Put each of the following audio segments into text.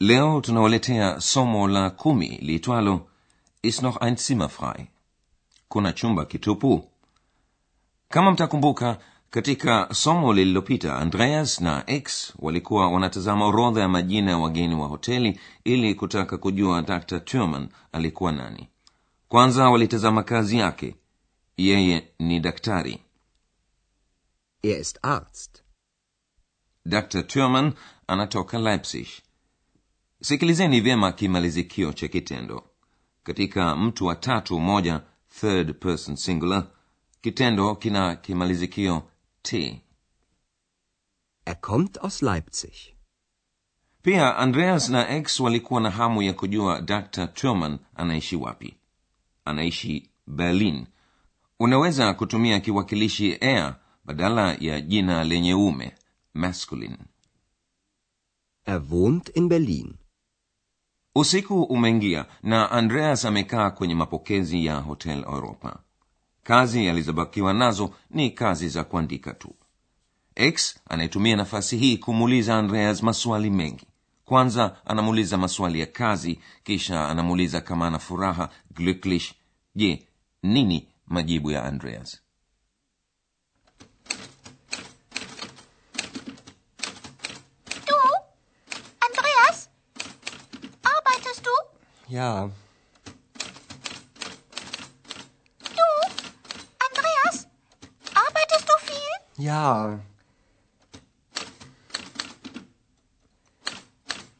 leo tunawaletea somo la kumi liitwalo ist noch ein zimmer frei? Kuna chumba kitupu. Kama mtakumbuka katika somo lililopita andreas na x walikuwa wanatazama orodha ya majina ya wageni wa hoteli ili kutaka kujua dr turman alikuwa nani. Kwanza walitazama kazi yake. Yeye ni daktari. Er ist Arzt. dr turman anatoka leipzig sikilizeni vyema kimalizikio cha kitendo. Katika mtu wa tatu moja third person singular kitendo kina kimalizikio t. Er kommt aus Leipzig. pia andreas na x walikuwa na hamu ya kujua dr turman anaishi wapi. Anaishi berlin. Unaweza kutumia kiwakilishi air badala ya jina lenye ume masculine. Er wohnt in Berlin. Usiku umeingia na andreas amekaa kwenye mapokezi ya hotel europa. Kazi alizobakiwa nazo ni kazi za kuandika tu. X anayetumia nafasi hii kumuuliza andreas maswali mengi. Kwanza anamuuliza maswali ya kazi kisha anamuuliza kama ana furaha glücklich. Je nini majibu ya andreas Ja, Du, Andreas? Arbeitest du viel? ja.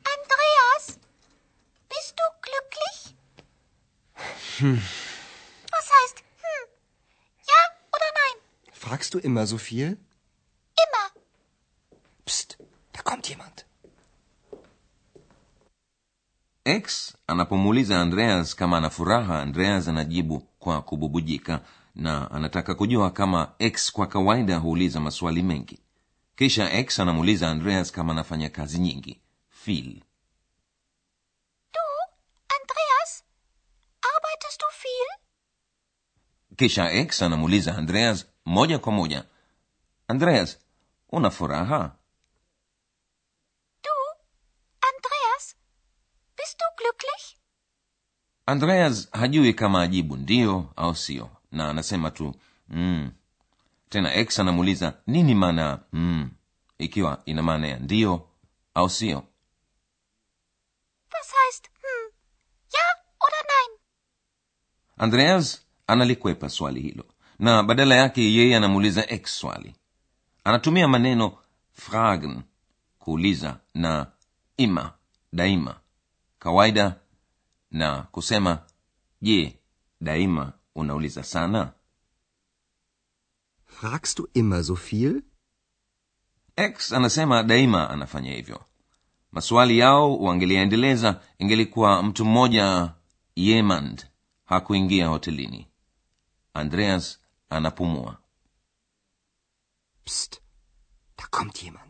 Andreas? Bist du glücklich? Was heißt hm? Ja oder nein? Fragst du immer so viel? Immer. Psst, da kommt jemand. X anapomuuliza andreas kama ana furaha andreas anajibu kwa kububujika na anataka kujua kama x kwa kawaida huuliza maswali mengi kisha x anamuuliza andreas kama anafanya kazi nyingi viel Du, Andreas? Arbeitest du viel? kisha x anamuuliza andreas moja kwa moja andreas una furaha Du, Andreas? Bist du glücklich? andreas hajui kama ajibu ndiyo au sio na anasema tu mm. tena x anamuuliza nini maana ya mm, ikiwa ina maana ya ndiyo au sio Was heißt hm? Ja oder nein? andreas analikwepa swali hilo na badala yake yeye anamuuliza x swali anatumia maneno fragen kuuliza na ima daima kawaida na kusema je daima unauliza sana Fragst du immer so viel? x anasema daima anafanya hivyo maswali yao wangeliendeleza ingelikuwa mtu mmoja yemand hakuingia hotelini andreas anapumua Psst, da kommt jemand.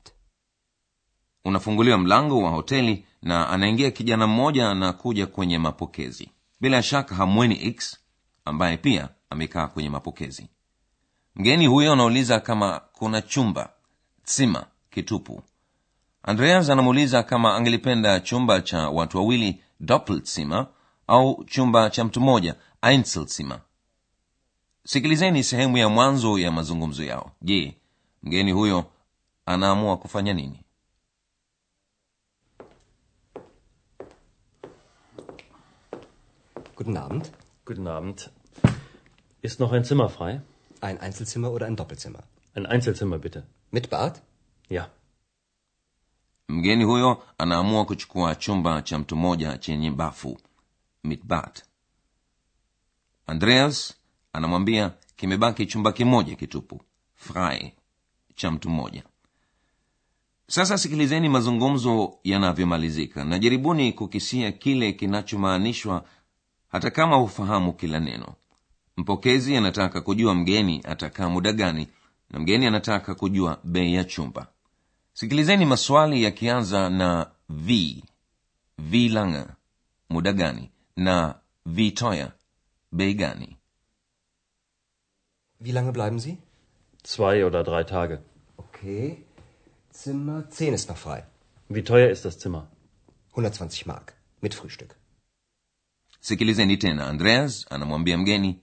Unafunguliwa mlango wa hoteli na anaingia kijana mmoja na kuja kwenye mapokezi. Bila shaka hamweni x ambaye pia amekaa kwenye mapokezi. Mgeni huyo anauliza kama kuna chumba. Sima kitupu. Andreas anamuuliza kama angelipenda chumba cha watu wawili doppelzimmer au chumba cha mtu mmoja einzelzimmer sikilizeni sehemu ya mwanzo ya mazungumzo yao. Je mgeni huyo anaamua kufanya nini Guten Abend. Guten Abend. Ist noch ein Zimmer frei? Ein Einzelzimmer oder ein Doppelzimmer? Ein Einzelzimmer bitte. Mit Bad? Ja. mgeni huyo anaamua kuchukua chumba cha mtu mmoja chenye bafu mitbat andreas anamwambia kimebaki chumba kimoja kitupu frei cha mtu mmoja sasa sikilizeni mazungumzo yanavyomalizika na jaribuni kukisia kile kinachomaanishwa hata kama hufahamu kila neno mpokezi anataka kujua mgeni atakaa muda gani na mgeni anataka kujua bei ya chumba sikilizeni maswali yakianza na v v langa muda gani na v toya bei gani Wie lange bleiben Sie? Zwei oder drei Tage. Okay. Zimmer 10 ist noch frei. Wie teuer ist das Zimmer? 120 Mark. Mit Frühstück. Sikilizeni tena andreas anamwambia mgeni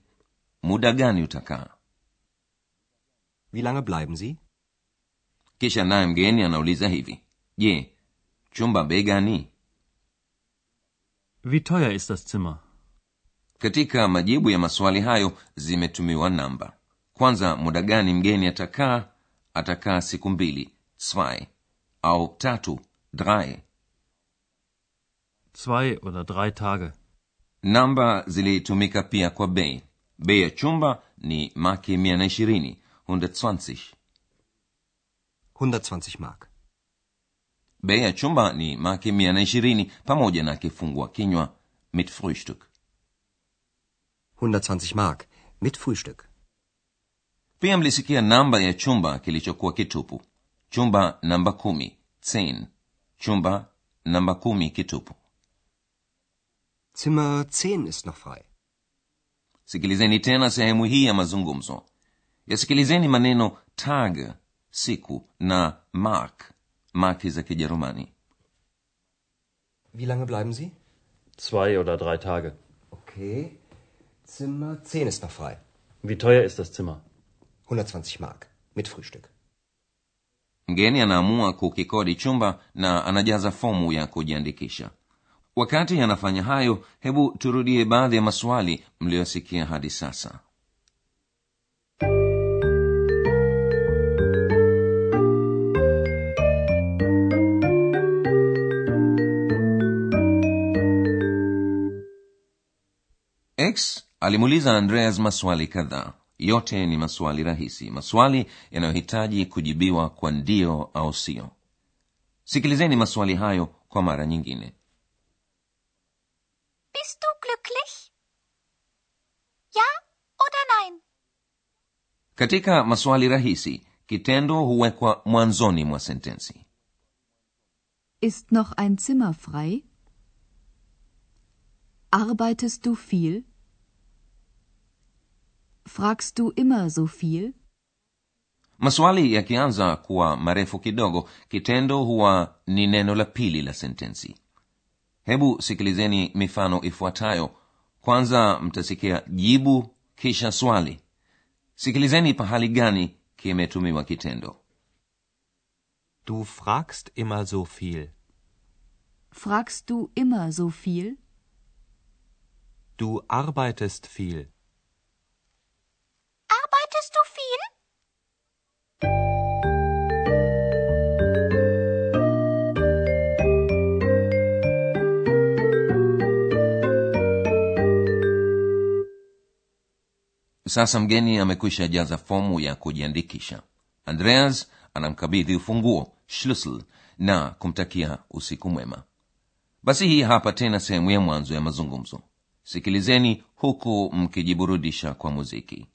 muda gani utakaa Wie lange bleiben Sie? kisha naye mgeni anauliza hivi je chumba bei gani Wie teuer ist das Zimmer? katika majibu ya maswali hayo zimetumiwa namba kwanza muda gani mgeni atakaa atakaa siku mbili zwei au tatu drei Zwei oder drei Tage. Namba zilitumika pia kwa bei bei ya chumba ni maki mia na ishirini 120 120 Mark. bei ya chumba ni maki mia na ishirini pamoja na kifungua kinywa mit frühstück 120 Mark. Mit Frühstück. pia mlisikia namba ya chumba kilichokuwa kitupu chumba namba kumi chumba namba kumi kitupu Zimmer 10 ist noch frei. sikilizeni tena sehemu hii ya mazungumzo yasikilizeni maneno tag siku na mark maki za kijerumani Wie lange bleiben Sie? Zwei oder drei Tage. Okay. Zimmer 10 ist noch frei. Wie teuer ist das Zimmer? 120 Mark. Mit Frühstück. mgeni anaamua kukikodi chumba na anajaza fomu ya kujiandikisha wakati anafanya hayo hebu turudie baadhi ya maswali mliyosikia hadi sasa. X alimuuliza andreas maswali kadhaa. Yote ni maswali rahisi maswali yanayohitaji kujibiwa kwa ndio au sio. Sikilizeni maswali hayo kwa mara nyingine Bist du glücklich? Ja oder nein? katika maswali rahisi kitendo huwekwa mwanzoni mwa sentensi Ist noch ein Zimmer frei? Arbeitest du viel? Fragst du immer so viel? maswali yakianza kuwa marefu kidogo kitendo huwa ni neno la pili la sentensi hebu sikilizeni mifano ifuatayo kwanza mtasikia jibu kisha swali sikilizeni pahali gani kimetumiwa kitendo Du fragst immer so viel. Fragst du immer so viel? Du arbeitest viel. Sasa mgeni amekwisha jaza fomu ya kujiandikisha. Andreas anamkabidhi ufunguo schlussel na kumtakia usiku mwema. Basi hii hapa tena sehemu ya mwanzo ya mazungumzo. Sikilizeni huku mkijiburudisha kwa muziki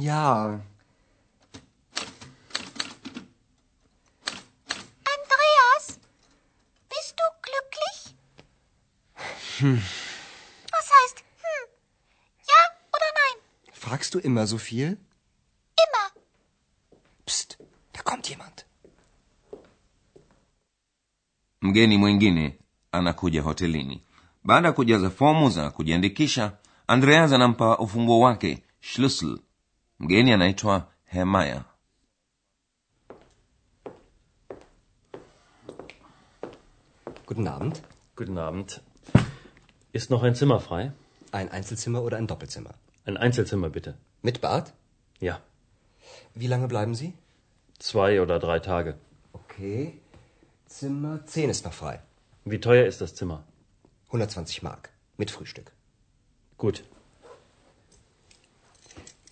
ja. Andreas, bist du glücklich? Was heißt hm? Ja oder nein? Fragst du immer so viel? Immer. Psst, da kommt jemand. mgeni mwingine anakuja hotelini baada ya kujaza fomu za kujiandikisha andreas anampa ufunguo wake schlüssel mgeni anaitwa hemaya Guten Abend. Guten Abend. Ist noch ein Zimmer frei? Ein Einzelzimmer oder ein Doppelzimmer? Ein Einzelzimmer bitte. Mit Bad? Ja. Wie lange bleiben Sie? Zwei oder drei Tage. Okay. Zimmer 10 ist noch frei. Wie teuer ist das Zimmer? 120 Mark. Mit Frühstück. Gut.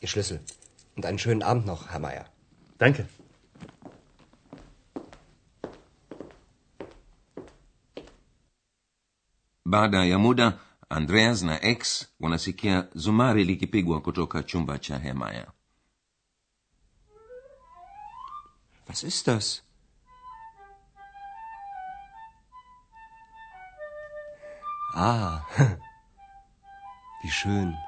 Ihr Schlüssel. Und einen schönen Abend noch, Herr Meier. Danke. baada ya muda andreas na x wanasikia zumari likipigwa kutoka chumba cha hemaya Was ist das? Ah, wie schön.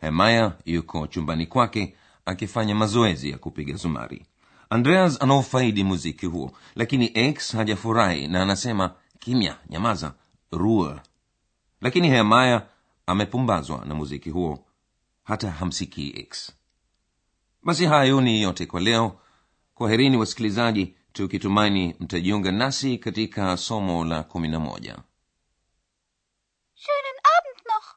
Hemaya yuko chumbani kwake akifanya mazoezi ya kupiga zumari andreas anaofaidi muziki huo lakini x hajafurahi na anasema kimya nyamaza rua. Lakini hemaya amepumbazwa na muziki huo hata hamsikii x. Basi hayo ni yote kwa leo. Kwaherini wasikilizaji tukitumaini mtajiunga nasi katika somo la kumi na moja Schönen Abend noch.